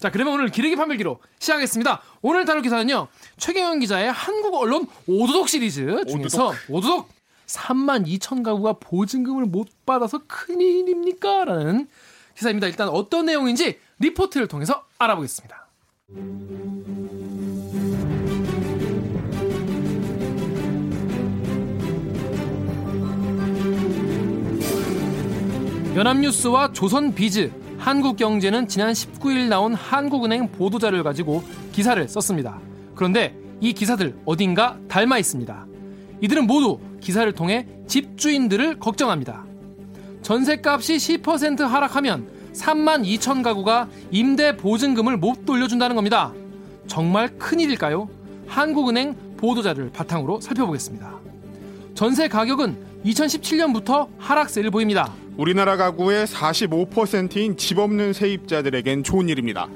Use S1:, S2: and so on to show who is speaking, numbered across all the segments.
S1: 자, 그러면 오늘 기르기 판별기로 시작하겠습니다. 오늘 다룰 기사는요. 최경영 기자의 한국 언론 오도독 시리즈 중에서 오도독, 3만 2천 가구가 보증금을 못 받아서 큰일입니까? 라는 기사입니다. 일단 어떤 내용인지 리포트를 통해서 알아보겠습니다. 연합뉴스와 조선비즈, 한국경제는 지난 19일 나온 한국은행 보도자를 가지고 기사를 썼습니다. 그런데 이 기사들 어딘가 닮아 있습니다. 이들은 모두 기사를 통해 집주인들을 걱정합니다. 전세값이 10% 하락하면 3만 2천 가구가 임대 보증금을 못 돌려준다는 겁니다. 정말 큰일일까요? 한국은행 보도자를 바탕으로 살펴보겠습니다. 전세 가격은 2017년부터 하락세를 보입니다.
S2: 우리나라 가구의 45%인 집 없는 세입자들에겐 좋은 일입니다.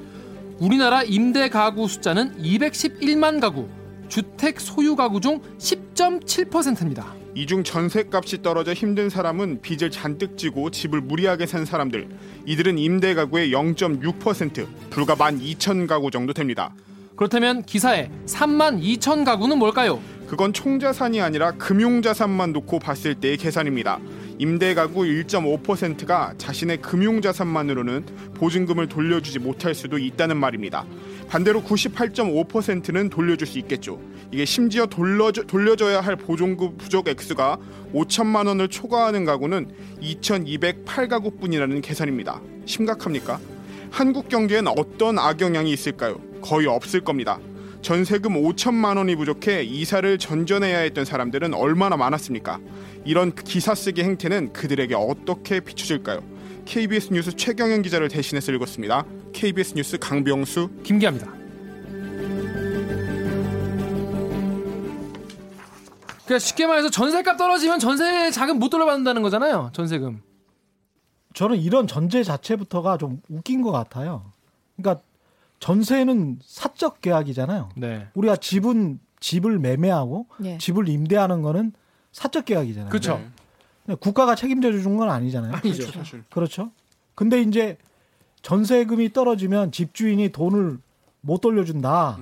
S1: 우리나라 임대 가구 숫자는 211만 가구, 주택 소유 가구 중 10.7%입니다.
S2: 이 중 전세값이 떨어져 힘든 사람은 빚을 잔뜩 지고 집을 무리하게 산 사람들. 이들은 임대 가구의 0.6%, 불과 12,000 가구 정도 됩니다.
S1: 그렇다면 기사에 3만 2천 가구는 뭘까요?
S2: 그건 총자산이 아니라 금융자산만 놓고 봤을 때의 계산입니다. 임대 가구 1.5%가 자신의 금융자산만으로는 보증금을 돌려주지 못할 수도 있다는 말입니다. 반대로 98.5%는 돌려줄 수 있겠죠. 이게 심지어 돌려줘, 돌려줘야 할 보증금 부족 액수가 5천만 원을 초과하는 가구는 2,208가구뿐이라는 계산입니다. 심각합니까? 한국 경제엔 어떤 악영향이 있을까요? 거의 없을 겁니다. 전세금 5천만 원이 부족해 이사를 전전해야 했던 사람들은 얼마나 많았습니까? 이런 기사 쓰기 행태는 그들에게 어떻게 비춰질까요? KBS 뉴스 최경영 기자를 대신해서 읽었습니다. KBS 뉴스 강병수,
S1: 김기아입니다. 그러니까 쉽게 말해서 전세값 떨어지면 전세 자금 못 돌려받는다는 거잖아요. 전세금.
S3: 저는 이런 전제 자체부터가 좀 웃긴 것 같아요. 그러니까 전세는 사적 계약이잖아요.
S1: 네.
S3: 우리가 집은 집을 매매하고
S4: 예.
S3: 집을 임대하는 거는 사적 계약이잖아요.
S1: 그렇죠.
S3: 근데 국가가 책임져 준건 아니잖아요.
S1: 아니죠.
S2: 사실.
S3: 그렇죠. 근데 이제 전세금이 떨어지면 집주인이 돈을 못 돌려준다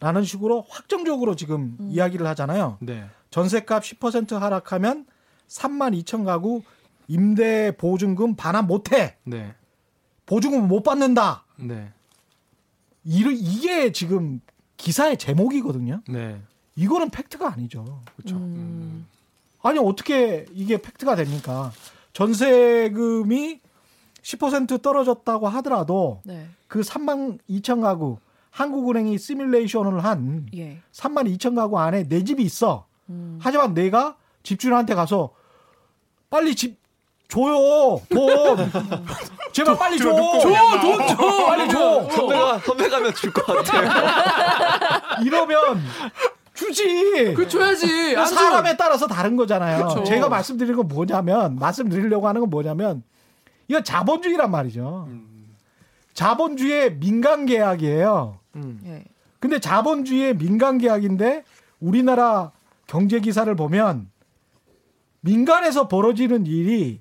S3: 라는 식으로 확정적으로 지금 이야기를 하잖아요.
S1: 네.
S3: 전세값 10% 하락하면 3만 2천 가구 임대 보증금 반환 못해.
S1: 네.
S3: 보증금 못 받는다.
S1: 네.
S3: 이 이게 지금 기사의 제목이거든요.
S1: 네.
S3: 이거는 팩트가 아니죠.
S1: 그렇죠.
S4: 음.
S3: 아니 어떻게 이게 팩트가 됩니까? 전세금이 10% 떨어졌다고 하더라도
S4: 네.
S3: 그 3만 2천 가구 한국은행이 시뮬레이션을 한
S4: 예.
S3: 3만 2천 가구 안에 내 집이 있어.
S4: 음.
S3: 하지만 내가 집주인한테 가서 빨리 집 줘요 돈 제발 빨리 줘. 줘, 돈 줘, 빨리 줘.
S5: 선배가 선배 가면 줄 것 같아.
S3: 이러면 주지.
S1: 그 줘야지.
S3: 사람에 따라서 다른 거잖아요.
S1: 그쵸.
S3: 제가 말씀드리는 건 뭐냐면 말씀드리려고 하는 건 뭐냐면 이거 자본주의란 말이죠. 자본주의의 민간 계약이에요.
S1: 음.
S4: 예.
S3: 근데 자본주의의 민간 계약인데 우리나라 경제 기사를 보면 민간에서 벌어지는 일이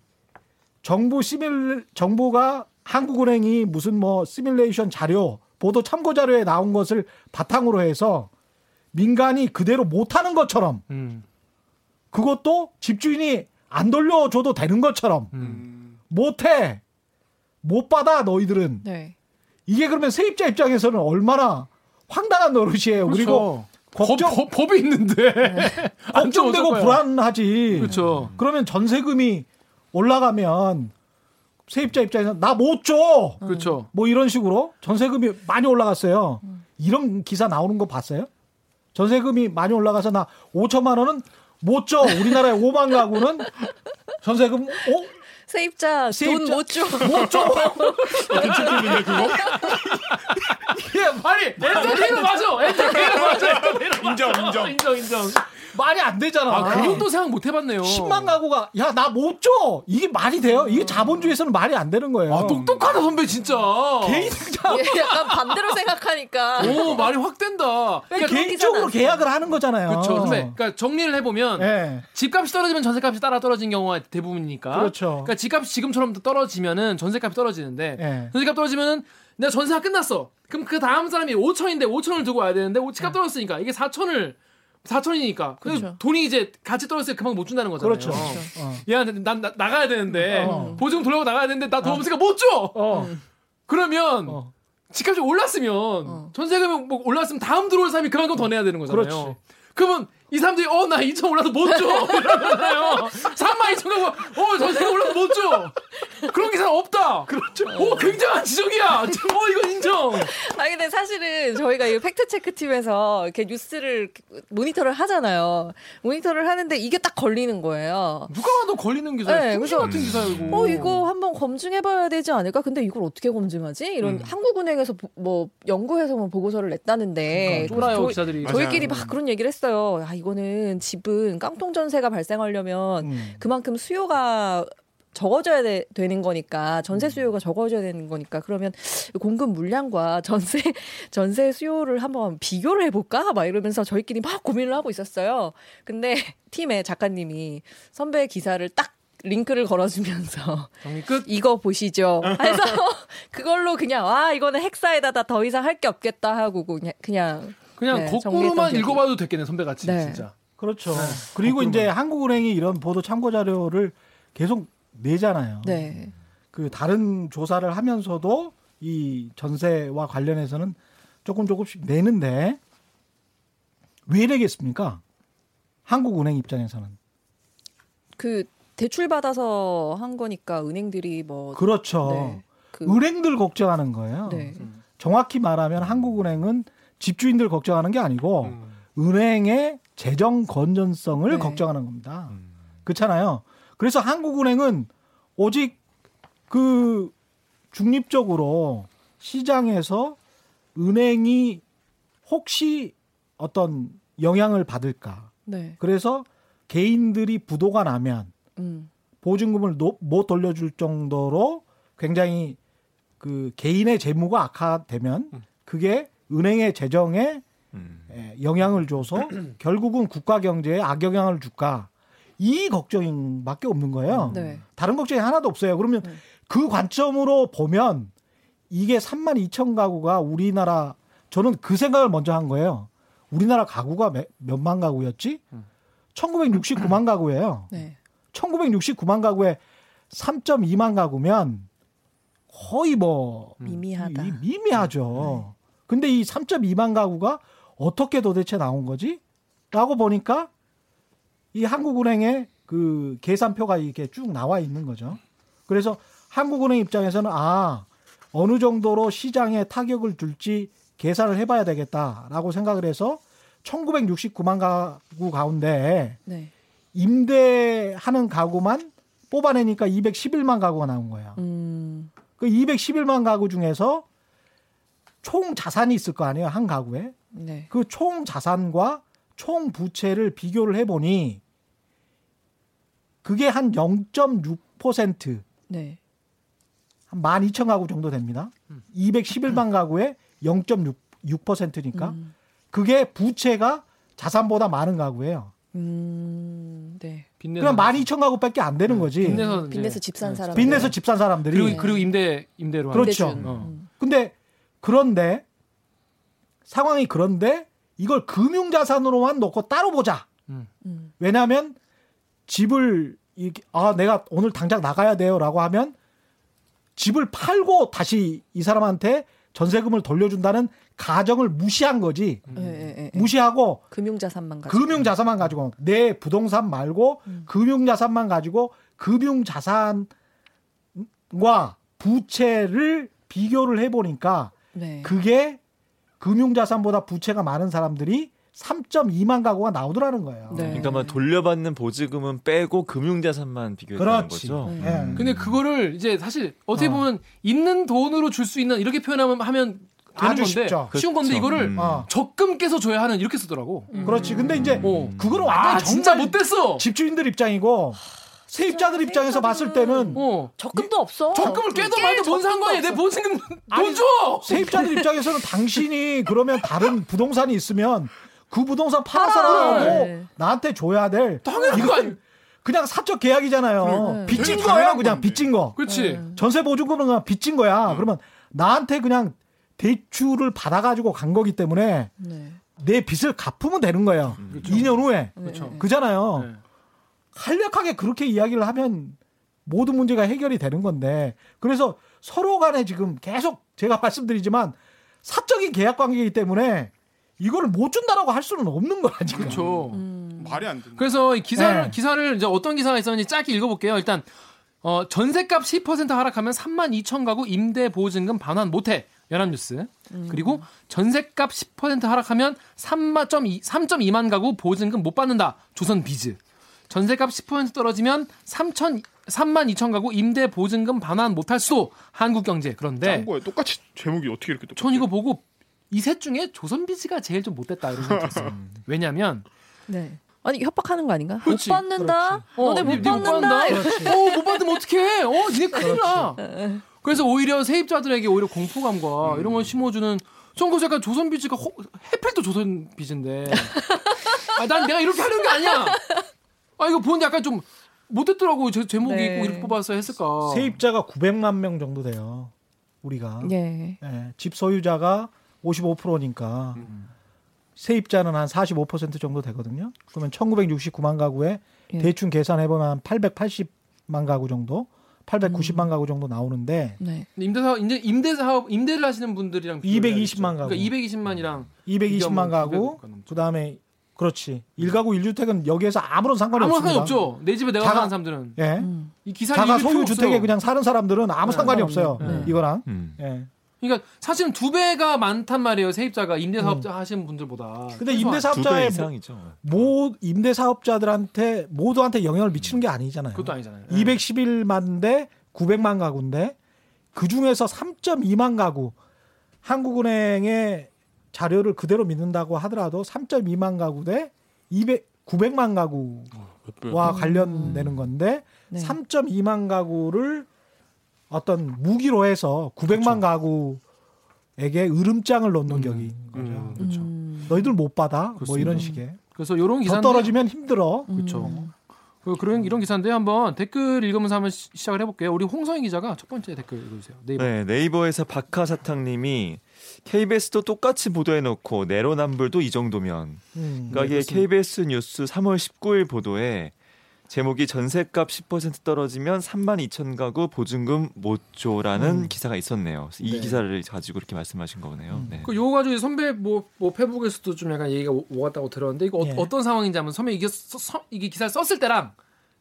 S3: 정부 시밀 정부가 한국은행이 무슨 뭐 시뮬레이션 자료 보도 참고 자료에 나온 것을 바탕으로 해서 민간이 그대로 못하는 것처럼
S1: 음.
S3: 그것도 집주인이 안 돌려줘도 되는 것처럼
S1: 음.
S3: 못해 못 받아 너희들은
S4: 네.
S3: 이게 그러면 세입자 입장에서는 얼마나 황당한 노릇이에요. 그리고
S1: 그렇죠.
S3: 걱정
S1: 법, 법, 법이 있는데. 안 줘,
S3: 걱정되고. 불안하지.
S1: 그렇죠.
S3: 그러면 전세금이 올라가면 세입자 입장에서 나 못 줘.
S1: 그렇죠.
S3: 뭐 이런 식으로 전세금이 많이 올라갔어요. 이런 기사 나오는 거 봤어요? 전세금이 많이 올라가서 나 5천만 원은 못 줘. 우리나라의 5만 가구는 전세금 어?
S4: 세입자,
S3: 세입자-
S4: 돈 못 줘.
S3: 못 줘.
S2: 끔찍인데 그거?
S1: 예, 아니, 엔터테이너 맞아. 엔터테이너 맞아.
S2: 인정. 인정.
S1: 인정, 인정.
S3: 말이 안 되잖아.
S1: 아, 그것도 생각 못 해봤네요.
S3: 10만 가구가 야 나 못 줘. 이게 말이 돼요? 이게 자본주의에서는 말이 안 되는 거예요.
S1: 아, 똑똑하다, 선배, 진짜.
S3: 개인자
S4: 예, 약간 반대로 생각하니까.
S1: 오, 말이 확 된다. 그러니까
S3: 개인적으로. 계약을 하는 거잖아요.
S1: 그렇죠. 선배. 그러니까 정리를 해보면
S3: 예.
S1: 집값이 떨어지면 전세값이 따라 떨어진 경우가 대부분이니까.
S3: 그렇죠.
S1: 그러니까 집값이 지금처럼 떨어지면은 전세값이 떨어지는데
S3: 예.
S1: 전세값 떨어지면은 내가 전세가 끝났어. 그럼 그 다음 사람이 5천인데 5천을 두고 와야 되는데 집값 떨어졌으니까 이게 4천을 4천이니까
S4: 그렇죠.
S1: 돈이 이제 같이 떨어졌을 때 그만 못 준다는 거잖아요.
S3: 그렇죠. 어.
S1: 얘한테 난 나, 나가야 되는데
S3: 어.
S1: 보증 돌려고 나가야 되는데 나 돈 없으니까 못 줘.
S3: 어.
S1: 그러면
S3: 어.
S1: 집값이 올랐으면
S4: 어.
S1: 전세금이 뭐 올랐으면 다음 들어올 사람이 그만큼 더 내야 되는 거잖아요.
S3: 그렇지.
S1: 그러면 이 사람들이 어 나 2천 올라서 못 줘. 이러잖아요. 3만 2천 가고 어 전세금 올라서 못 줘. 그런 기사는 없다. 그렇죠. 오 굉장한 지적이야. 어 이거 인정.
S4: 아니 근데 사실은 저희가 이 팩트 체크 팀에서 이렇게 뉴스를 모니터를 하잖아요. 모니터를 하는데 이게 딱 걸리는 거예요.
S1: 누가 봐도 걸리는 기사야.
S4: 네,
S1: 그래서 같은 기사이고.
S4: 어 이거 한번 검증해봐야 되지 않을까? 근데 이걸 어떻게 검증하지? 이런
S1: 음.
S4: 한국은행에서 보- 뭐 연구해서 뭐 보고서를 냈다는데
S1: 그러니까 쫄아요
S4: 저-
S1: 기사들이.
S2: 맞아요.
S4: 저희끼리 막 그런 얘기를 했어요. 아 이거는 집은 깡통 전세가 발생하려면
S3: 음.
S4: 그만큼 수요가 적어져야 되, 는 거니까 전세 수요가 적어져야 되는 거니까 그러면 공급 물량과 전세 전세 수요를 한번 비교를 해볼까 막 이러면서 저희끼리 막 고민을 하고 있었어요. 근데 팀의 작가님이 선배 기사를 딱 링크를 걸어주면서
S1: 정리 끝.
S4: 이거 보시죠. 그래서 그걸로 그냥 아 이거는 핵사에다가 더 이상 할 게 없겠다 하고 그냥 그냥
S1: 그냥
S4: 네,
S1: 거꾸로만. 읽어봐도 됐겠네 선배 같이
S4: 네.
S1: 진짜.
S3: 그렇죠.
S1: 네.
S3: 그리고 이제 한국은행이 이런 보도 참고 자료를 계속 내잖아요.
S4: 네.
S3: 그 다른 조사를 하면서도 이 전세와 관련해서는 조금 조금씩 내는데 왜 내겠습니까? 한국은행 입장에서는
S4: 그 대출 받아서 한 거니까 은행들이 뭐
S3: 그렇죠.
S4: 네. 그
S3: 은행들 걱정하는 거예요.
S4: 네.
S3: 정확히 말하면 한국은행은 집주인들 걱정하는 게 아니고
S2: 음.
S3: 은행의 재정 건전성을
S4: 네.
S3: 걱정하는 겁니다. 그렇잖아요. 그래서 한국은행은 오직 그 중립적으로 시장에서 은행이 혹시 어떤 영향을 받을까.
S4: 네.
S3: 그래서 개인들이 부도가 나면
S4: 음.
S3: 보증금을 노- 못 돌려줄 정도로 굉장히 그 개인의 재무가 악화되면 그게 은행의 재정에
S5: 음.
S3: 에, 영향을 줘서 결국은 국가 경제에 악영향을 줄까 이 걱정밖에 없는 거예요.
S4: 네.
S3: 다른 걱정이 하나도 없어요. 그러면
S4: 네.
S3: 그 관점으로 보면 이게 3만 2천 가구가 우리나라 저는 그 생각을 먼저 한 거예요. 우리나라 가구가 몇, 몇만 가구였지? 1969만 가구예요.
S4: 네.
S3: 1969만 가구에 3.2만 가구면 거의 뭐
S4: 미미하다. 네.
S3: 이- 미미하죠. 근데 이 3.2만 가구가 어떻게 도대체 나온 거지? 라고 보니까 이 한국은행의 그 계산표가 이렇게 쭉 나와 있는 거죠. 그래서 한국은행 입장에서는 아, 어느 정도로 시장에 타격을 줄지 계산을 해봐야 되겠다라고 생각을 해서 1969만 가구 가운데
S4: 네.
S3: 임대하는 가구만 뽑아내니까 211만 가구가 나온 거야.
S4: 음.
S3: 그 211만 가구 중에서 총 자산이 있을 거 아니에요, 한 가구에.
S4: 네.
S3: 그총 자산과 총 부채를 비교를 해보니 그게 한 0.6%,
S4: 네.
S3: 한 12,000 가구 정도 됩니다. 211만 가구에 0.6%니까
S4: 음.
S3: 그게 부채가 자산보다 많은 가구예요.
S4: 음. 네.
S3: 그럼 12,000 가구밖에 안 되는 거지.
S1: 빚내서
S4: 빚내서 집산
S1: 네.
S4: 사람.
S3: 빚내서 집 산 사람들이.
S1: 그리고 그리고 임대 임대로 하는
S3: 그렇죠.
S1: 어.
S4: 음.
S3: 근데 그런데 상황이 그런데 이걸 금융자산으로만 놓고 따로 보자.
S1: 음.
S4: 음.
S3: 왜냐하면 집을 아 내가 오늘 당장 나가야 돼요라고 하면 집을 팔고 다시 이 사람한테 전세금을 돌려준다는 가정을 무시한 거지.
S1: 음.
S4: 예, 예, 예.
S3: 무시하고
S4: 금융자산만 가지고.
S3: 금융자산만 가지고 내 부동산 말고
S4: 음.
S3: 금융자산만 가지고 금융자산과 부채를 비교를 해보니까
S4: 네.
S3: 그게 금융자산보다 부채가 많은 사람들이 3.2만 가구가 나오더라는 거예요.
S4: 네.
S5: 그러니까 뭐 돌려받는 보증금은 빼고 금융자산만 비교했다는
S3: 그렇지.
S5: 거죠.
S4: 음.
S3: 예.
S1: 근데 그거를 이제 사실 어떻게
S3: 어.
S1: 보면 있는 돈으로 줄 수 있는 이렇게 표현하면 하면 되는
S3: 아주
S1: 건데
S3: 쉽죠.
S1: 쉬운 건데
S5: 그렇죠.
S1: 이거를
S5: 음.
S3: 어.
S1: 적금 깨서 줘야 하는 이렇게 쓰더라고.
S4: 음.
S3: 그렇지. 근데 이제
S1: 어.
S3: 그거는 완전히
S1: 아 진짜
S3: 정말
S1: 못됐어.
S3: 집주인들 입장이고 세입자들 입장에서 봤을 때는
S1: 어.
S4: 적금도 없어.
S1: 적금을 깨도 말도 뭔 상관이야. 내
S4: 없어.
S1: 보증금 돈 줘.
S3: 세입자들 입장에서는 당신이 그러면 다른 부동산이 있으면 그 부동산
S4: 팔아.
S3: 팔아서라도
S4: 네.
S3: 나한테 줘야 될
S1: 당연한 거 아니.
S3: 그냥 사적 계약이잖아요.
S4: 네.
S3: 빚진 거예요, 그냥
S2: 건데.
S3: 빚진 거.
S1: 그렇지.
S4: 네.
S3: 전세 보증금은 그냥 빚진 거야. 그러면 나한테 그냥 대출을 받아가지고 간 거기 때문에
S4: 네.
S3: 내 빚을 갚으면 되는 거예요. 2년 후에.
S4: 그렇죠.
S3: 그잖아요.
S1: 네.
S3: 간략하게 그렇게 이야기를 하면 모든 문제가 해결이 되는 건데 그래서 서로 간에 지금 계속 제가 말씀드리지만 사적인 계약 관계이기 때문에 이거를 못 준다라고 할 수는 없는 거야 지금.
S1: 그렇죠.
S4: 음.
S2: 말이 안 된다.
S1: 그래서 이 기사를
S3: 네.
S1: 기사를 이제 어떤 기사가 있었는지 짧게 읽어볼게요. 일단 어, 전세값 10% 하락하면 3만 2천 가구 임대 보증금 반환 못해. 연합뉴스. 그리고 전세값 10% 하락하면 3.2, 3.2만 가구 보증금 못 받는다. 조선 비즈. 전세값 10% 떨어지면 3천 3만 2천 가구 임대 보증금 반환 못할 수도 한국경제. 그런데
S2: 짠 거예요. 똑같이 제목이 어떻게 이렇게 똑같아?
S1: 전 이거 보고 이 셋 중에 조선 비즈가 제일 좀 못됐다 이런 생각이 들었어요. 왜냐면
S4: 네. 아니 협박하는 거 아닌가?
S1: 그렇지.
S4: 못 받는다. 너네
S1: 어,
S4: 못
S1: 니- 니못
S4: 받는다.
S1: 받는다? 어, 못 받으면 어떡해? 어, 니네 큰일 나. 그래서 오히려 세입자들에게 오히려 공포감과 이런 걸 심어주는 전 그래서 약간 조선 비즈가 허, 해필도 조선 비즈인데. 아, 난 내가 이렇게 하는 게 아니야. 아, 이거 보는데 약간 좀 못됐더라고. 제, 제목이
S4: 네.
S1: 꼭 이렇게 뽑았어야 했을까.
S3: 세입자가 900만 명 정도 돼요. 우리가.
S4: 예.
S3: 예, 집 소유자가 55%니까 세입자는 한 45% 정도 되거든요. 그러면 1969만 가구에
S4: 예.
S3: 대충 계산해 보면 880만 가구 정도, 890만 가구 정도 나오는데
S4: 네.
S1: 임대 사업, 임대, 임대 사업, 임대를 하시는 분들이랑
S3: 220만 가구.
S1: 그러니까 220만이랑
S3: 220만 가구,
S1: 900 넘죠.
S3: 그다음에 그렇지. 1가구 1주택은 여기에서 아무런 상관이
S1: 아무
S3: 없습니다.
S1: 상관이 없죠. 내 집에 내가
S3: 자가-
S1: 사는 사람들은.
S3: 예.
S4: 음.
S1: 이 기사
S3: 자가 소유 주택에
S1: 없어요.
S3: 그냥 사는 사람들은 아무
S1: 네,
S3: 상관이. 없어요.
S4: 네.
S3: 이거랑.
S5: 음.
S3: 예.
S1: 그러니까 사실은 두 배가 많단 말이에요. 세입자가 임대 사업자 하시는 분들보다.
S3: 음. 근데
S1: 최소한.
S5: 두배
S3: 임대 사업자의
S5: 이상이죠.
S3: 모 임대 사업자들한테 모두한테 영향을 미치는 게 아니잖아요.
S1: 그것도 아니잖아요.
S3: 211만 대 900만 가구인데 그 중에서 3.2만 가구 한국은행의 자료를 그대로 믿는다고 하더라도 3.2만 가구 대 200, 900만 가구와 관련되는 건데
S4: 네.
S3: 3.2만 가구를 어떤 무기로 해서 900만 가구에게 으름장을 놓는 격인 거죠.
S1: 음,
S3: 그렇죠.
S4: 음.
S3: 너희들 못 받아 뭐
S1: 그렇습니다.
S3: 이런 식의
S1: 그래서 이런
S3: 더
S1: 기사인데
S3: 떨어지면 힘들어.
S1: 그렇죠.
S4: 음.
S1: 그 그런 이런 기사인데 한번 댓글 읽으면서 한번 시, 시작을 해볼게요. 우리 홍성희 기자가 첫 번째 댓글 읽어주세요. 네이버.
S5: 네, 네이버에서 박하사탕님이 KBS도 똑같이 보도해놓고 내로남불도 이 정도면
S3: 음.
S5: 그러니까 이게 KBS 뉴스 3월 19일 보도에 제목이 전세값 10% 떨어지면 3만 2천 가구 보증금 못 줘라는
S3: 음.
S5: 기사가 있었네요. 이
S3: 네.
S5: 기사를 가지고 그렇게 말씀하신 거네요.
S3: 음.
S5: 네.
S1: 그 요거 가지고 선배 뭐, 뭐 페북에서도 좀 약간 얘기가 오- 오갔다고 들었는데 이거
S3: 예.
S1: 어, 떤 상황인지 한번 선배 이게 써, 써- 이게 기사를 썼을 때랑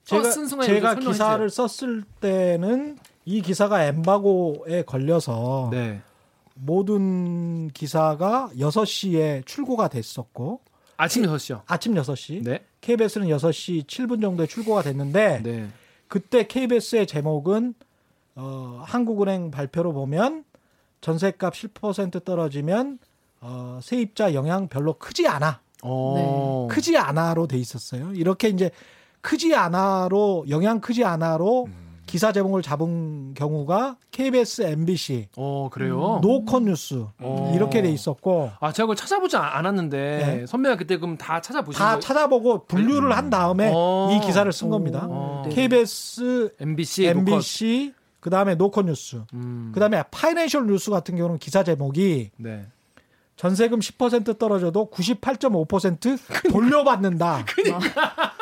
S3: 제가
S1: 쓴 순간에
S3: 제가 기사를 썼을 때는 이 기사가 엠바고에 걸려서
S1: 네.
S3: 모든 기사가 6시에 출고가 됐었고
S1: 아침 6시요.
S3: 아침 6시
S1: 네.
S3: KBS는 6시 7분 정도에 출고가 됐는데
S1: 네.
S3: 그때 KBS의 제목은 어, 한국은행 발표로 보면 전세값 10% 떨어지면 어, 세입자 영향 별로 크지 않아.
S1: 어.
S3: 크지 않아로 돼 있었어요. 이렇게 이제 크지 않아로 영향 크지 않아로
S1: 음.
S3: 기사 제목을 잡은 경우가 KBS, MBC,
S1: 어, 그래요?
S3: 노컷 뉴스
S1: 어.
S3: 이렇게 돼 있었고
S1: 아, 제가 그걸 찾아보지 않- 않았는데
S3: 네.
S1: 선배가 그때 그럼 다 찾아보신
S3: 다
S1: 거예요?
S3: 찾아보고 분류를 한 다음에
S1: 어.
S3: 이 기사를 쓴 겁니다.
S1: 어.
S4: 네.
S3: KBS,
S1: MBC,
S3: MBC, 그 다음에 노컷 뉴스,
S1: 음.
S3: 그 다음에 파이낸셜 뉴스 같은 경우는 기사 제목이
S1: 네.
S3: 전세금 10% 떨어져도 98.5% 돌려받는다.
S1: 아,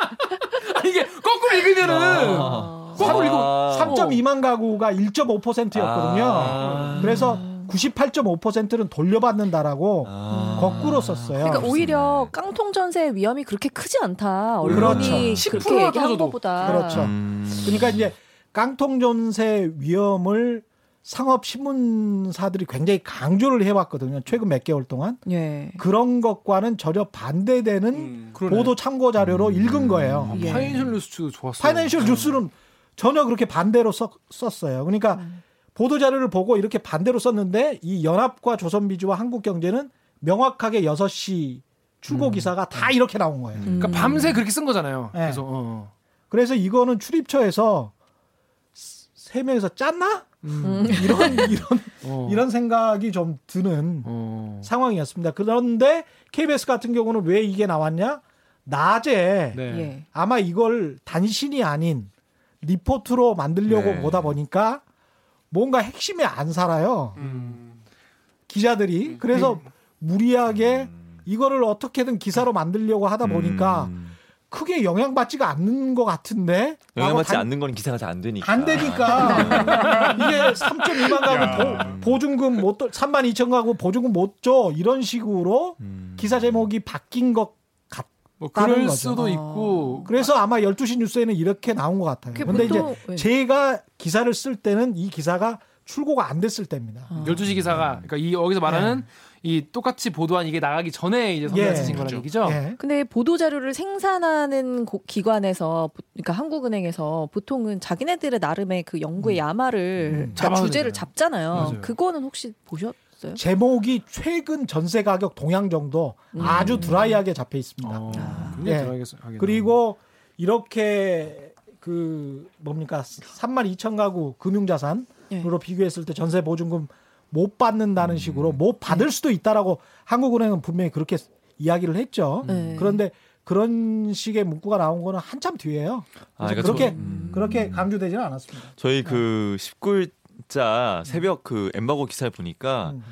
S1: 이게 거꾸로 읽으면은
S5: 아.
S1: 거꾸로.
S5: 아.
S3: 3.2만 가구가 1.5%였거든요.
S5: 아.
S3: 그래서 98.5%는 돌려받는다라고
S5: 아.
S3: 거꾸로 썼어요.
S4: 그러니까 오히려 깡통 전세의 위험이 그렇게 크지 않다.
S3: 그렇죠.
S4: 언론이
S1: 10%
S4: 그렇게 얘기한. 것보다.
S3: 그렇죠.
S5: 음.
S3: 그러니까 이제 깡통 전세 위험을 상업 신문사들이 굉장히 강조를 해왔거든요. 최근 몇 개월 동안
S4: 예.
S3: 그런 것과는 전혀 반대되는
S2: 음.
S3: 보도 참고 자료로
S5: 음.
S3: 읽은 거예요.
S4: 예.
S1: 파이낸셜 뉴스도 좋았어요.
S3: 파이낸셜 뉴스는 전혀 그렇게 반대로 썼, 썼어요. 그러니까
S4: 음.
S3: 보도 자료를 보고 이렇게 반대로 썼는데 이 연합과 조선비주와 한국경제는 명확하게 6시 출고 기사가 다 이렇게 나온 거예요.
S4: 음.
S1: 그러니까 밤새 그렇게 쓴 거잖아요.
S3: 네.
S1: 그래서 어.
S3: 그래서 이거는 출입처에서 세 명에서 짰나?
S1: 음.
S3: 이런 이런
S1: 어.
S3: 이런 생각이 좀 드는
S1: 어.
S3: 상황이었습니다. 그런데 KBS 같은 경우는 왜 이게 나왔냐? 낮에
S1: 네.
S4: 예.
S3: 아마 이걸 단신이 아닌 리포트로 만들려고
S5: 네.
S3: 보다 보니까 뭔가 핵심에 안 살아요.
S2: 음.
S3: 기자들이. 그래서 무리하게 이거를 어떻게든 기사로 만들려고 하다 보니까
S5: 음.
S3: 크게 영향받지가 않는 것 같은데
S5: 영향받지
S3: 라고
S5: 않는 건 기사가 잘 안 되니까.
S3: 안 되니까 이게 3.2만 가구
S2: 야.
S3: 보, 준금 못, 3만 2천 가구 보증금 못 줘 이런 식으로
S5: 음.
S3: 기사 제목이 바뀐 것 같.
S1: 뭐
S3: 다른
S1: 그럴
S3: 거죠.
S1: 수도
S4: 아.
S3: 어.
S1: 있고
S3: 그래서 아마 12시 뉴스에는 이렇게 나온 것 같아요. 근데 이제
S4: 네.
S3: 제가 기사를 쓸 때는 이 기사가 출고가 안 됐을 때입니다.
S4: 아.
S1: 12시 기사가 그러니까 이 여기서 말하는 이 똑같이 보도한 이게 나가기 전에 이제 선배가
S3: 예.
S1: 쓰신 거라는
S2: 그렇죠.
S1: 얘기죠.
S3: 예.
S4: 근데 보도 자료를 생산하는 고- 기관에서 보- 그러니까 한국은행에서 보통은 자기네들의 나름의 그 연구의 야마를
S3: 음.
S4: 그러니까 주제를. 잡잖아요.
S1: 맞아요.
S4: 그거는 혹시 보셨어요?
S3: 제목이 최근 전세 가격 동향 정도
S4: 음.
S3: 아주 드라이하게 잡혀 있습니다.
S1: 어,
S4: 아.
S3: 예.
S1: 하긴.
S3: 그리고 이렇게 그 뭡니까 3만 2천 가구 금융자산으로
S4: 예.
S3: 비교했을 때 전세 보증금 못 받는다는 식으로 못 받을 수도 있다라고 한국은행은 분명히 그렇게 이야기를 했죠.
S4: 네.
S3: 그런데 그런 식의 문구가 나온 거는 한참 뒤에요.
S5: 아, 그러니까
S3: 그렇게
S5: 저- 음.
S3: 그렇게 강조되지는 않았습니다.
S5: 저희 그 19일자 새벽 그 엠바고 기사를 보니까
S3: 음.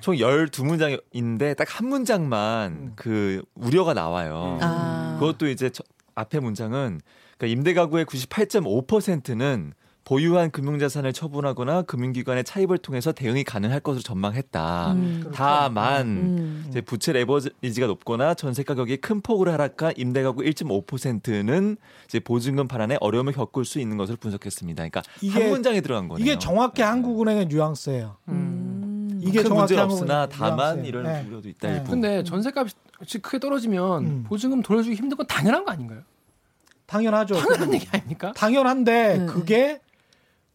S5: 총 12문장인데 딱 한 문장만
S3: 음.
S5: 그 우려가 나와요.
S4: 아.
S5: 그것도 이제 저- 앞에 문장은 그러니까 임대 가구의 98.5%는 보유한 금융자산을 처분하거나 금융기관의 차입을 통해서 대응이 가능할 것으로 전망했다.
S4: 음.
S3: 그렇죠.
S5: 다만
S4: 음.
S5: 이제 부채 레버리지가 높거나 전세 가격이 큰 폭으로 하락한 임대 가구 1.5%는 이제 보증금 반환에 어려움을 겪을 수 있는 것을 분석했습니다. 그러니까
S3: 이게-
S5: 한 문장에 들어간 거네요.
S3: 이게 정확히 한국은행의 뉘앙스예요.
S4: 음.
S3: 이게
S5: 큰
S3: 정확히 한국은행의
S5: 없으나 다만
S3: 뉘앙스예요.
S5: 이런
S3: 네.
S5: 우려도 있다.
S3: 네.
S1: 근데 전세값이 크게 떨어지면
S3: 음.
S1: 보증금 돌려주기 힘든 건 당연한 거 아닌가요?
S3: 당연하죠.
S1: 당연한 얘기 아닙니까?
S3: 당연한데
S4: 네.
S3: 그게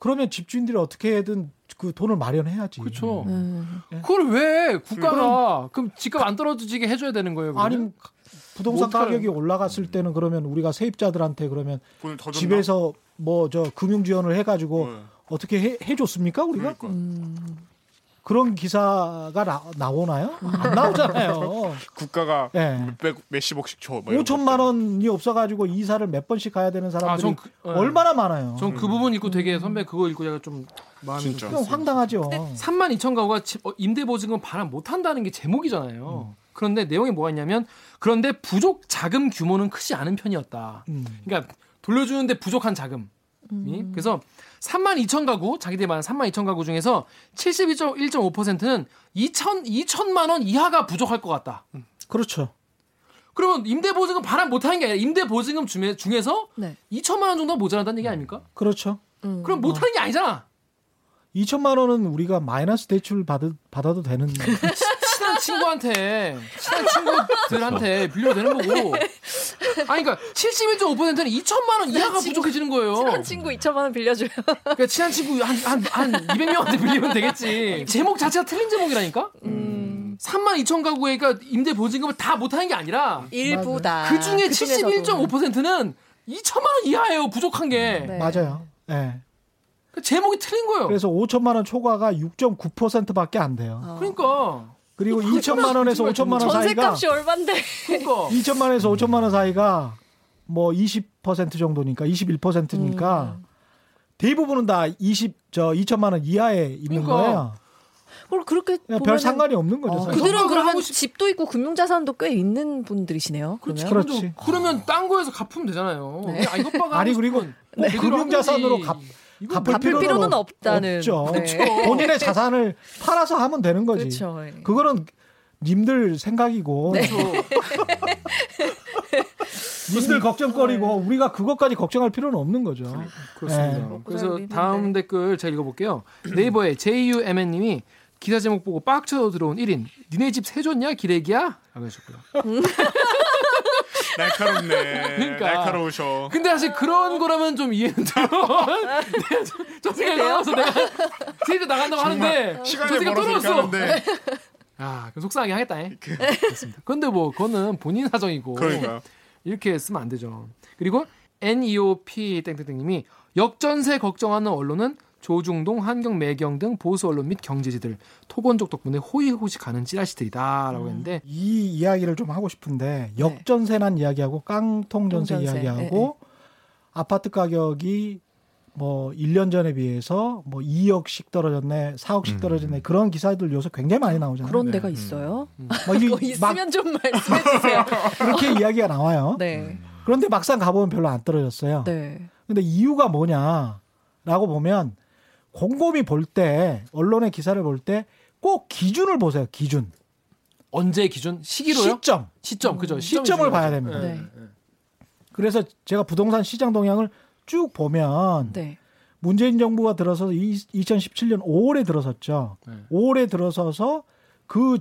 S3: 그러면 집주인들이 어떻게든 그 돈을 마련해야지.
S1: 그렇죠.
S4: 음.
S1: 그걸 왜 국가가 그럼 집값 안 떨어지게 해줘야 되는 거예요? 그러면?
S3: 아니 부동산
S1: 뭐?
S3: 가격이 올라갔을 때는 그러면 우리가 세입자들한테 그러면? 집에서 뭐 저 금융 지원을 해가지고
S2: 네.
S3: 어떻게 해, 해줬습니까 우리가?
S2: 그러니까.
S4: 음.
S3: 그런 기사가 나, 오나요안 나오잖아요.
S2: 국가가
S3: 예.
S2: 몇백 몇십억씩 줘. 뭐 이런
S3: 5천만
S2: 것들.
S3: 원이 없어가지고 이사를 몇 번씩 가야 되는
S1: 아,
S3: 사람들이
S1: 전 그, 예.
S3: 얼마나 많아요.
S1: 전 그 부분 읽고 되게 선배 그거 읽고 제가 좀 마음이
S2: 진짜.
S1: 좀
S3: 그럼 황당하죠.
S1: 3만 2천 가구가 집- 어, 임대 보증금 반환 못 한다는 게 제목이잖아요. 그런데 내용이 뭐가 있냐면 그런데 부족 자금 규모는 크지 않은 편이었다.
S3: 음.
S1: 그러니까 돌려주는데 부족한 자금 이 그래서 3만 2천 가구 자기들이 말한 3만 2천 가구 중에서 71.5%는 2천 2천만 원 이하가 부족할 것 같다.
S3: 그렇죠.
S1: 그러면 임대 보증금 반환 못 하는 게 아니라 임대 보증금 중에, 중에서
S4: 네.
S1: 2천만 원 정도 모자란다는 얘기 아닙니까?
S3: 그렇죠.
S4: 음.
S1: 그럼 못 하는 게 아니잖아.
S3: 2천만 원은 우리가 마이너스 대출 받, 받아도 되는
S1: 친한 친구한테 친한 친구들한테 빌려도 되는 거고. 아니 그러니까 71.5%는 2천만 원 이하가 부족해지는 거예요.
S4: 친한 친구 2천만 원 빌려줘요.
S1: 그러니까 친한 친구 한한 한 200명한테 빌리면 되겠지. 제목 자체가 틀린 제목이라니까.
S4: 음.
S1: 3만 2천 가구에 그러니까 임대 보증금을 다 못하는 게 아니라
S4: 일부다.
S1: 그 중에
S4: 중에서도.
S1: 71.5%는 2천만 원 이하예요. 부족한 게.
S4: 네.
S3: 맞아요. 예.
S1: 그 제목이 틀린 거예요.
S3: 그래서 5천만 원 초과가 6.9%밖에 안 돼요.
S4: 어.
S1: 그러니까
S3: 그리고
S1: 그거
S3: 2천만 원에서
S1: 거짓말
S3: 5천만 원 사이가
S4: 전세값이?
S1: 그러니까
S3: 2천만 원에서 5천만 원 사이가 뭐 20% 정도니까 21%니까
S4: 음.
S3: 대부분은 다 20, 저 2천만 원 이하에 있는
S1: 그러니까.
S3: 거예요.
S4: 그럼 그렇게
S3: 별 상관이 없는 거죠.
S4: 어,
S3: 사실.
S4: 그들은 그러면
S1: 싶-
S4: 집도 있고 금융자산도 꽤 있는 분들이시네요.
S1: 그렇지.
S4: 그러면
S3: 그렇지.
S1: 그러면 딴 거에서 갚으면 되잖아요.
S4: 네.
S1: 아, 이것
S3: 아니,
S1: 하고
S3: 그리고
S1: 제대로
S3: 금융자산으로. 갚- 갚을
S4: 갚을
S3: 필요는,
S4: 필요는
S3: 없-
S4: 없다는.
S3: 없죠.
S4: 네.
S3: 본인의 자산을 팔아서 하면 되는 거지.
S4: 그렇죠.
S3: 그거는 님들 생각이고
S4: 네.
S3: 님들 걱정거리고 우리가 그것까지 걱정할 필요는 없는 거죠.
S1: 그렇습니다.
S3: 네.
S1: 그래서 다음. 댓글 제가 읽어볼게요. 네이버에 JUMN님이 기사 제목 보고 빡쳐 들어온 1인 니네 집 세줬냐 기레기야? 라고 하셨고요.
S2: 날카롭네.
S1: 그러니까.
S2: 날카로우셔.
S1: 근데 사실 그런 거라면 좀 이해는 돼요. 저- 저 생각이 나와서 내가 세입자 나간다고 하는데 저
S2: 시간이
S1: 생각
S2: 멀어서. 하는데
S1: 아, 그럼 속상하게 하겠다. 잉? 그렇습니다. 근데 뭐 그거는 본인 사정이고
S2: 그러니까
S1: 이렇게 쓰면 안 되죠. 그리고 NEOP 땡땡땡님이 역전세 걱정하는 언론은 조중동, 한경, 매경 등 보수 언론 및 경제지들 토건족 덕분에 호의호식하는 찌라시들이다라고 했는데
S3: 이 이야기를 좀 하고 싶은데 역전세난 이야기하고 깡통전세. 이야기하고 아파트 가격이 뭐 1년 전에 비해서 뭐 2억씩 떨어졌네, 4억씩
S5: 음.
S3: 떨어졌네 그런 기사들 요새 굉장히 많이 나오잖아요.
S4: 그런
S1: 네.
S4: 데가 있어요?
S3: 뭐 이-
S4: 그거
S3: 막
S4: 있으면 좀 말씀해 주세요.
S3: 그렇게 이야기가 나와요.
S4: 네.
S3: 그런데 막상 가보면 별로 안 떨어졌어요.
S4: 네.
S3: 근데 이유가 뭐냐라고 보면 곰곰이 볼 때 언론의 기사를 볼 때 꼭 기준을 보세요. 기준.
S1: 언제 기준? 시기로요?
S3: 시점.
S1: 시점, 그죠?
S3: 시점을
S1: 시점이
S3: 봐야. 됩니다.
S1: 예,
S4: 네.
S1: 예.
S3: 그래서 제가 부동산 시장 동향을 쭉 보면
S4: 네.
S3: 문재인 정부가 들어서 2017년 5월에 들어섰죠.
S1: 네.
S3: 5월에 들어서서 그,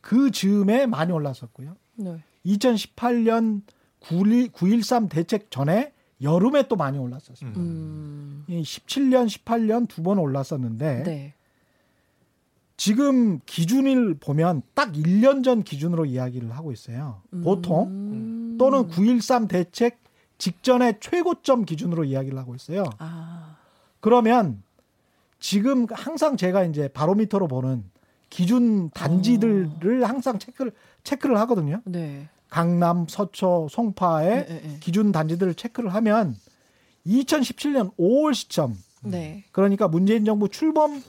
S3: 그 즈음에 많이 올랐었고요.
S4: 네.
S3: 2018년 9.1, 9.13 대책 전에 여름에 또 많이 올랐었어요.
S4: 음.
S3: 이 17년, 18년 두 번 올랐었는데
S4: 네.
S3: 지금 기준을 보면 딱 1년 전 기준으로 이야기를 하고 있어요. 보통
S4: 음.
S3: 또는 9.13 대책 직전의 최고점 기준으로 이야기를 하고 있어요.
S4: 아.
S3: 그러면 지금 항상 제가 이제 바로미터로 보는 기준 단지들을 항상 체크를 체크를 하거든요.
S4: 네.
S3: 강남, 서초, 송파의
S4: 네, 네, 네.
S3: 기준 단지들을 체크를 하면 2017년 5월 시점
S4: 네.
S3: 그러니까 문재인 정부 출범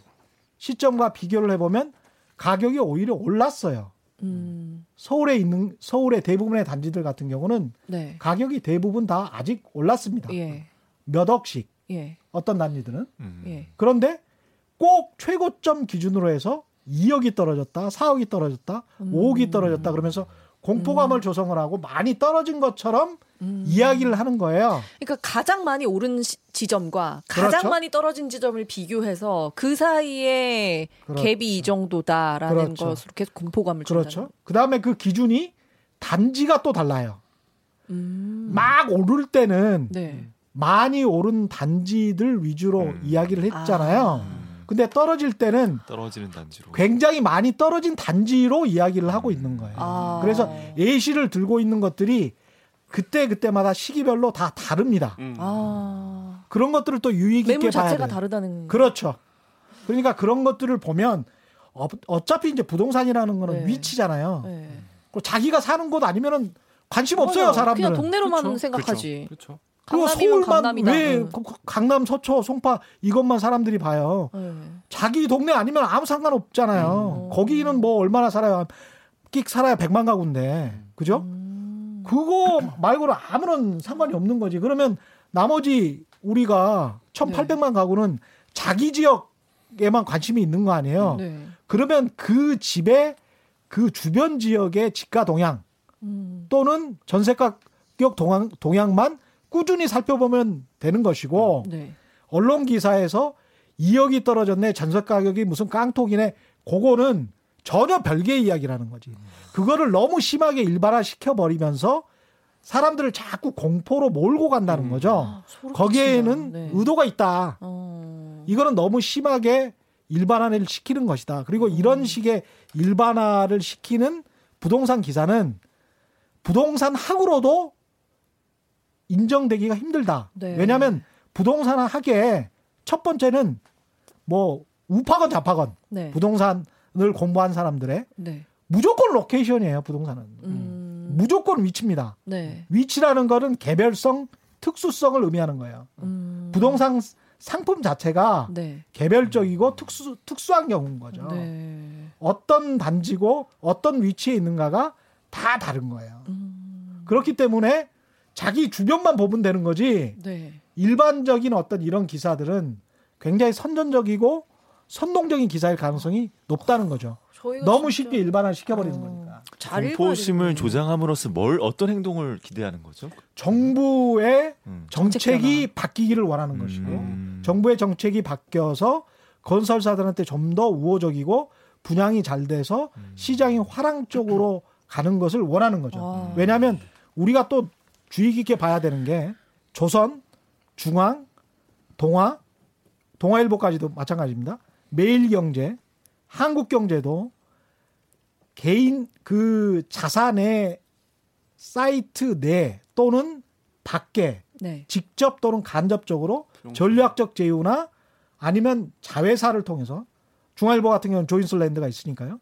S3: 시점과 비교를 해보면 가격이 오히려 올랐어요.
S4: 음.
S3: 서울에 있는 서울의 대부분의 단지들 같은 경우는
S4: 네.
S3: 가격이 대부분 다 아직 올랐습니다.
S4: 예.
S3: 몇 억씩
S4: 예.
S3: 어떤 단지들은
S5: 음.
S4: 예.
S3: 그런데 꼭 최고점 기준으로 해서 2억이 떨어졌다, 4억이 떨어졌다,
S4: 음.
S3: 5억이 떨어졌다 그러면서 공포감을 조성을 하고 많이 떨어진 것처럼 이야기를 하는 거예요.
S4: 그러니까 가장 많이 오른 시- 지점과
S3: 그렇죠.
S4: 가장 많이 떨어진 지점을 비교해서 그 사이에
S3: 그렇죠.
S4: 갭이 이 정도다라는
S3: 그렇죠.
S4: 것으로 계속 공포감을
S3: 그렇죠.
S4: 준다는.
S3: 그 다음에 그 기준이 단지가 또 달라요.
S4: 음.
S3: 막 오를 때는
S4: 네.
S3: 많이 오른 단지들 위주로
S5: 음.
S3: 이야기를 했잖아요.
S5: 음.
S3: 근데 떨어질 때는
S5: 떨어지는 단지로.
S3: 굉장히 많이 떨어진 단지로 이야기를 하고 있는 거예요.
S4: 아.
S3: 그래서 예시를 들고 있는 것들이 그때 그때마다 시기별로 다 다릅니다.
S2: 음.
S4: 아.
S3: 그런 것들을 또 유의 깊게
S4: 매물 자체가. 다르다는.
S3: 그렇죠. 그러니까 그런 것들을 보면 어, 어차피 이제 부동산이라는 거는
S4: 네.
S3: 위치잖아요.
S4: 네.
S3: 그 자기가 사는 곳 아니면은 관심 없어요
S4: 맞아요.
S3: 사람들은.
S4: 그냥 동네로만
S1: 그렇죠.
S4: 생각하지.
S1: 그렇죠.
S3: 그리고
S4: 강남이면
S3: 서울만
S4: 강남이다.
S3: 왜
S4: 응.
S3: 그- 그 강남, 서초, 송파 이것만 사람들이 봐요.
S4: 네.
S3: 자기 동네 아니면 아무 상관 없잖아요.
S4: 음.
S3: 거기는 뭐 얼마나 살아요? 끽 살아야 백만 가구인데. 그죠?
S4: 음.
S3: 그거 말고는 아무런 상관이 없는 거지. 그러면 나머지 우리가 1,800만 가구는 자기 지역에만 관심이 있는 거 아니에요?
S4: 네.
S3: 그러면 그 집의 그 주변 지역의 집가 동향
S4: 음.
S3: 또는 전세 가 격 동향, 동향만 꾸준히 살펴보면 되는 것이고
S4: 네.
S3: 언론 기사에서 2억이 떨어졌네 전세 가격이 무슨 깡통이네 그거는 전혀 별개의 이야기라는 거지 그거를 너무 심하게 일반화 시켜버리면서 사람들을 자꾸 공포로 몰고 간다는 거죠
S4: 아,
S3: 거기에는.
S4: 네.
S3: 의도가 있다
S4: 어.
S3: 이거는 너무 심하게 일반화를 시키는 것이다. 그리고 이런 식의 일반화를 시키는 부동산 기사는 부동산 학으로도 인정되기가 힘들다.
S4: 네.
S3: 왜냐하면 부동산 학에 첫 번째는 뭐 우파건 좌파건
S4: 네.
S3: 부동산을 공부한 사람들의
S4: 네.
S3: 무조건 location이에요. 부동산은
S4: 음.
S3: 무조건 위치입니다.
S4: 네.
S3: 위치라는 거는 개별성, 특수성을 의미하는 거예요.
S4: 음.
S3: 부동산 상품 자체가
S4: 네.
S3: 개별적이고 특수 특수한 경우인 거죠.
S4: 네.
S3: 어떤 단지고 어떤 위치에 있는가가 다 다른 거예요.
S4: 음.
S3: 그렇기 때문에 자기 주변만 보면 되는 거지
S4: 네.
S3: 일반적인 어떤 이런 기사들은 굉장히 선전적이고 선동적인 기사일 가능성이 높다는 거죠. 너무
S4: 진짜
S3: 쉽게 일반화 시켜버리는
S4: 어,
S3: 거니까.
S5: 공포심을. 조장함으로써 뭘 어떤 행동을 기대하는 거죠?
S3: 정부의
S5: 음.
S3: 정책이
S4: 정책
S3: 바뀌기를 원하는 것이고
S5: 음.
S3: 정부의 정책이 바뀌어서 건설사들한테 좀 더 우호적이고 분양이 잘 돼서 시장이 화랑 쪽으로 가는 것을 원하는 거죠.
S4: 아.
S3: 왜냐하면 우리가 또 주의 깊게 봐야 되는 게 조선, 중앙, 동아, 동아일보까지도 마찬가지입니다. 매일경제, 한국경제도 개인 그 자산의 사이트 내 또는 밖에
S4: 네.
S3: 직접 또는 간접적으로 전략적 제휴나 아니면 자회사를 통해서 중앙일보 같은 경우는 조인슬랜드가 있으니까요.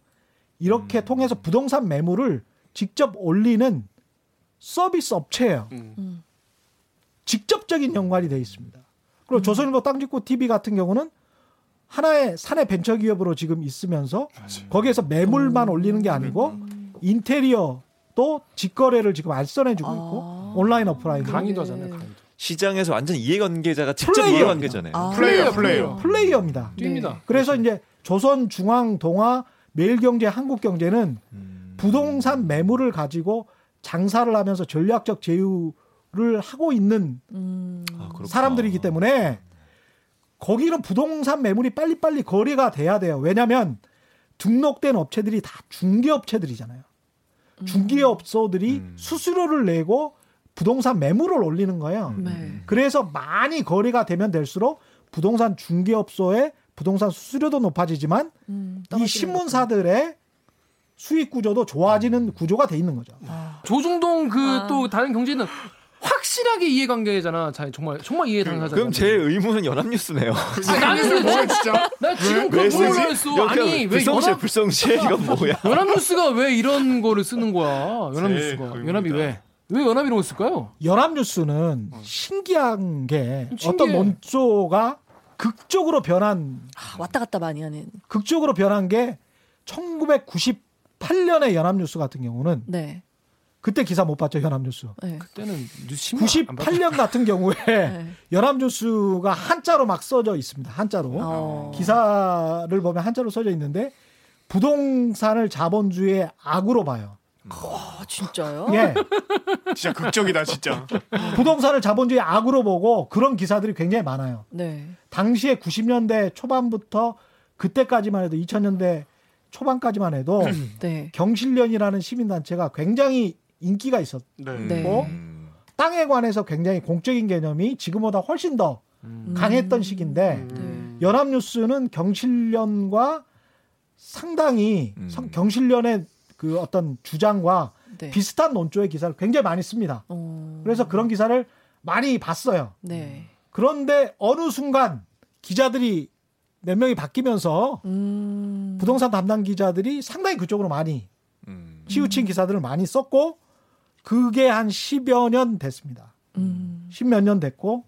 S3: 이렇게 통해서 부동산 매물을 직접 올리는 서비스 업체예요.
S2: 음.
S4: 음.
S3: 직접적인 연관이 돼 있습니다. 그리고 조선일보 땅짓고 TV 같은 경우는 하나의 사내 벤처 기업으로 지금 있으면서 거기에서 매물만 올리는 게 아니고 인테리어도 직거래를 지금 알선해주고 있고
S4: 아.
S3: 온라인 오프라인으로
S1: 강의도 하잖아요. 강의도.
S5: 시장에서 완전 이해관계자가 직접
S3: 플레이어.
S5: 이해관계자네요.
S4: 아.
S2: 플레이어 플레이어.
S3: 플레이어 입니다.
S1: 뜁니다.
S3: 그래서 이제 조선 중앙 동아 매일경제 한국경제는
S5: 음.
S3: 부동산 매물을 가지고 장사를 하면서 전략적 제휴를 하고 있는
S4: 음.
S5: 아.
S3: 사람들이기 때문에 거기는 부동산 매물이 빨리빨리 거래가 돼야 돼요. 왜냐하면 등록된 업체들이 다 중개업체들이잖아요. 중개업소들이
S5: 음.
S3: 수수료를 내고 부동산 매물을 올리는 거예요.
S4: 네.
S3: 그래서 많이 거래가 되면 될수록 부동산 중개업소의 부동산 수수료도 높아지지만
S4: 음,
S3: 이 신문사들의 수익 구조도 좋아지는 구조가 돼 있는 거죠.
S1: 조중동 그
S4: 아.
S1: 또 다른 경제는 확실하게 이해관계잖아. 자, 정말 정말 이해 당하잖아.
S5: 그럼 제 의문은 연합뉴스네요.
S1: 아, 나는
S2: 뭐야 진짜?
S1: 나 지금? 보려고 했어. 아니 왜
S5: 불성실
S1: 연합
S5: 불성실 이건 뭐야?
S1: 연합뉴스가 왜 이런 거를 쓰는 거야? 연합뉴스가. 연합이 왜? 왜 연합이 이런 거 쓸까요?
S3: 연합뉴스는 신기한 게
S1: 신기해.
S3: 어떤 논조가 극적으로 변한
S4: 아, 왔다 갔다 많이 하는.
S3: 극적으로 변한 게 1998년의 연합뉴스 같은 경우는
S4: 네.
S3: 그때 기사 못 봤죠 연합뉴스.
S4: 네.
S1: 그때는 뉴스 신문 안 봤-
S3: 98년 같은 경우에
S4: 네.
S3: 연합뉴스가 한자로 막 써져 있습니다. 한자로
S4: 어.
S3: 기사를 보면 한자로 써져 있는데 부동산을 자본주의의 악으로 봐요.
S4: 아, 진짜요?
S3: 예,
S2: 진짜 극적이다 진짜.
S3: 부동산을 자본주의 악으로 보고 그런 기사들이 굉장히 많아요.
S4: 네.
S3: 당시에 90년대 초반부터 그때까지만 해도 2000년대 초반까지만 해도
S4: 네.
S3: 경실련이라는 시민단체가 굉장히 인기가 있었.
S2: 네.
S4: 네.
S3: 뭐?
S5: 음.
S3: 땅에 관해서 굉장히 공적인 개념이 지금보다 훨씬 더
S1: 음.
S3: 강했던 시기인데
S2: 음.
S3: 연합뉴스는 경실련과 상당히
S5: 음.
S3: 성- 경실련의 그 어떤 주장과
S4: 네.
S3: 비슷한 논조의 기사를 굉장히 많이 씁니다.
S4: 어.
S3: 그래서 그런 기사를 많이 봤어요.
S4: 네.
S3: 그런데 어느 순간 기자들이 몇 명이 바뀌면서
S4: 음.
S3: 부동산 담당 기자들이 상당히 그쪽으로 많이
S5: 음.
S3: 치우친 기사들을 많이 썼고 그게 한 10여 년 됐습니다.
S4: 음.
S3: 10몇 년 됐고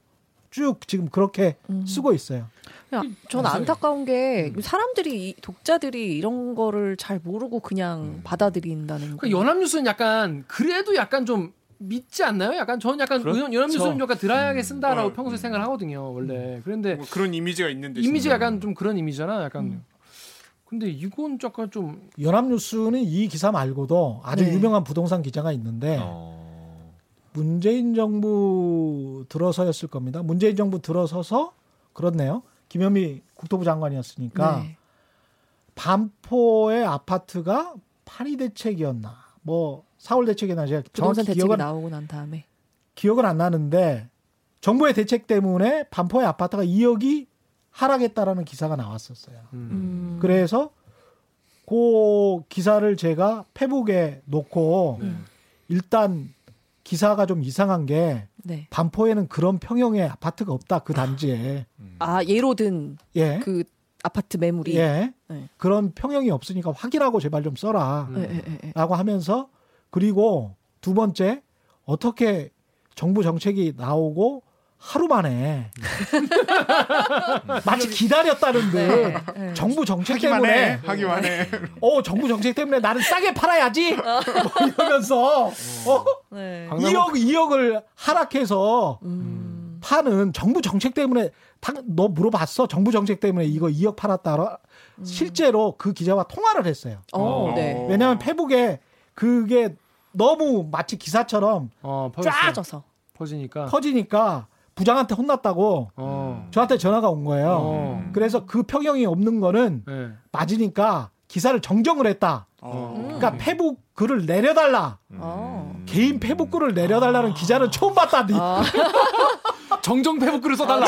S3: 쭉 지금 그렇게
S4: 음.
S3: 쓰고 있어요.
S4: 야, 전
S1: 맞아요.
S4: 안타까운 게
S3: 음.
S4: 사람들이 이 독자들이 이런 거를 잘 모르고 그냥
S5: 음.
S4: 받아들인다는 거.
S1: 그 연합뉴스는 약간 그래도 약간 좀 믿지 않나요? 약간 저는 약간
S5: 그렇죠.
S1: 연- 연합뉴스는 약간 드라이하게 쓴다라고
S2: 어,
S1: 평소에 생각하거든요. 원래 그런데
S2: 뭐 그런 이미지가 있는데
S1: 이미지가
S2: 진짜.
S1: 약간 좀 그런 이미지잖아. 약간
S4: 음.
S1: 근데 이건 약간 좀
S3: 연합뉴스는 이 기사 말고도 아주
S4: 네.
S3: 유명한 부동산 기자가 있는데
S5: 어.
S3: 문재인 정부 들어서였을 겁니다. 문재인 정부 들어서서 그렇네요. 김현미 국토부 장관이었으니까
S4: 네.
S3: 반포의 아파트가 파리 대책이었나 뭐 사월 대책이나 제가
S4: 부동산
S3: 정확히
S4: 대책이
S3: 기억은
S4: 나오고 난 다음에.
S3: 기억은 안 나는데 정부의 대책 때문에 반포의 아파트가 2억이 하락했다라는 기사가 나왔었어요.
S1: 음.
S4: 음.
S3: 그래서 그 기사를 제가 페북에 놓고
S4: 음.
S3: 일단 기사가 좀 이상한 게
S4: 네.
S3: 반포에는 그런 평형의 아파트가 없다 그 단지에
S4: 아 예로 든그
S3: 예
S4: 아파트 매물이.
S3: 예.
S4: 네.
S3: 그런 평형이 없으니까 확인하고 제발 좀 써라
S1: 음.
S4: 예, 예, 예, 예.
S3: 라고 하면서 그리고 두 번째 어떻게 정부 정책이 나오고 하루 만에 마치 기다렸다는 듯
S4: 네, 네.
S3: 정부 정책
S2: 하기만 해.
S3: 때문에
S2: 하기만 해.
S3: 어 정부 정책 때문에 나는 싸게 팔아야지 뭐 이러면서 어
S4: 네.
S1: 강남-
S3: 2억 2억을 하락해서
S4: 음.
S3: 파는 정부 정책 때문에 당- 너 물어봤어 정부 정책 때문에 이거 2억 팔았다 실제로 그 기자와 통화를 했어요
S4: 어,
S2: 어.
S4: 네.
S3: 왜냐하면 페북에 그게 너무 마치 기사처럼
S1: 어.
S4: 빠져서.
S1: 퍼지니까
S3: 퍼지니까 부장한테 혼났다고
S1: 어.
S3: 저한테 전화가 온 거예요
S1: 어.
S3: 그래서 그 평형이 없는 거는
S1: 네.
S3: 맞으니까 기사를 정정을 했다
S2: 어.
S3: 그러니까 페북 글을 내려달라
S4: 어.
S3: 개인 페북 글을 내려달라는 기자는 처음 봤다니
S4: 아,
S1: 정정 페북 글을 써달라.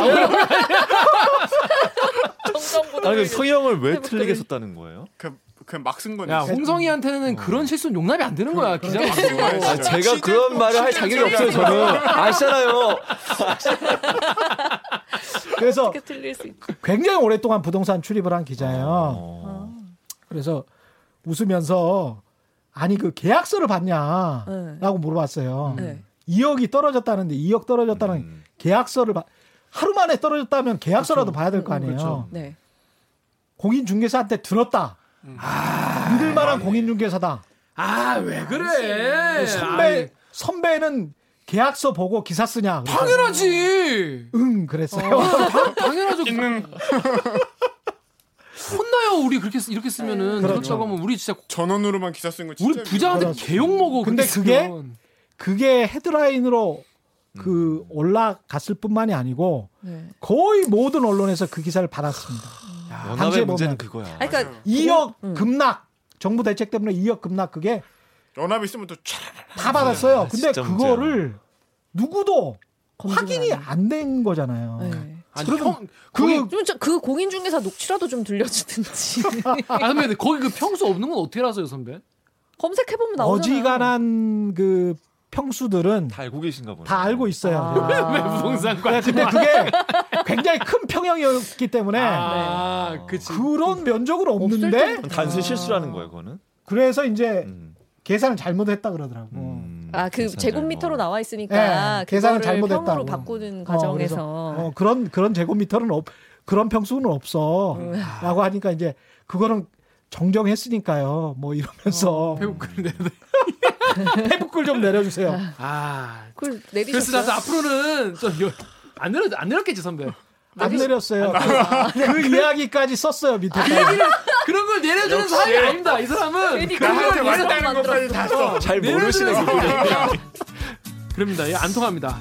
S4: 정정보다.
S5: 아니 그 성형을 왜 틀리게 썼다는 거예요?
S2: 그 그냥 막 쓴 건데.
S1: 야 홍성이한테는 그런 실수는 용납이 안 되는 거야.
S2: 거예요.
S5: 아. 제가 그런 말을 할 자격이 없어요. 저는 아시잖아요.
S3: 그래서? 굉장히 오랫동안 부동산 출입을 한 기자예요
S5: 어.
S3: 그래서 웃으면서 아니 그 계약서를 봤냐라고
S4: 네.
S3: 물어봤어요
S4: 네.
S3: 2억이 떨어졌다는데 2억 떨어졌다는
S5: 음.
S3: 계약서를 봐. 하루 만에 떨어졌다면 계약서라도
S1: 그렇죠.
S3: 봐야 될 거 아니에요.
S1: 그렇죠.
S4: 네.
S3: 공인중개사한테 들었다.
S1: 음.
S3: 아, 믿을 만한 공인중개사다.
S1: 아 왜 그래?
S3: 선배
S1: 아이,
S3: 선배는 계약서 보고 기사 쓰냐? 그래서
S1: 당연하지.
S3: 응 그랬어요.
S1: 당, 당연하죠. 혼나요 우리 그렇게 쓰- 이렇게 쓰면은
S3: 그렇죠.
S1: 그렇다고 하면 우리 진짜
S2: 전원으로만 기사 쓴거 진짜
S1: 우리 부자한테
S3: 그렇죠.
S1: 개욕 먹어.
S3: 근데
S1: 그게 쓰면.
S3: 그게 헤드라인으로
S1: 음.
S3: 그 올라갔을 뿐만이 아니고
S4: 네.
S3: 거의 모든 언론에서 그 기사를 받았습니다.
S5: 연합의
S3: 당시에
S5: 문제는
S3: 보면
S5: 그거야.
S4: 그러니까
S3: 2억
S4: 음.
S3: 급락 정부 대책 때문에 2억 급락 그게
S2: 연합이 쓰면 또 촤.
S3: 다 받았어요.
S5: 아,
S3: 근데 그거를 누구도 확인이
S4: 안
S3: 된 거잖아요.
S4: 네.
S1: 아니
S3: 그러면
S1: 형,
S4: 그그 공인중개사 녹취라도 좀 들려주든지
S1: 아 선배 거기 그 평수 없는 건 어떻게 알았어요 선배?
S4: 검색해 보면 나오잖아요.
S3: 어지간한 그 평수들은
S5: 다 알고 계신가 보네.
S3: 다 알고 있어요.
S4: 아.
S1: 왜 부동산
S3: 네? 근데 그게 굉장히 큰 평형이었기 때문에
S1: 아, 그치.
S3: 그런 면적은
S4: 없을
S3: 없는데.
S5: 단순 실수라는 거예요, 그거는.
S3: 그래서 이제
S5: 음.
S3: 계산을 잘못했다 그러더라고.
S5: 음,
S4: 아그
S5: 계산을
S4: 제곱미터로
S5: 뭐.
S4: 나와 있으니까
S3: 네, 계산을.
S4: 평으로 바꾸는
S3: 어,
S4: 과정에서
S3: 그래서, 어, 그런 그런 제곱미터는 없 그런 평수는 없어라고 하니까 이제 그거는 정정했으니까요. 뭐 이러면서
S1: 배고픈데.
S3: 페북글 좀 내려주세요.
S1: 아.
S4: 그걸
S1: 그래서
S4: 내리셨어요.
S1: 나도 앞으로는 좀안 내려 안 내렸겠지 선배.
S3: 안 내렸어요. 그, 그 이야기까지 썼어요 밑에.
S1: 그런 걸 내려주는 사람이 아닙니다. 이 사람은 내려-
S2: 맞다는 것까지 다 써.
S5: 잘 모르시네.
S1: 그럽니다. 예, 안 통합니다.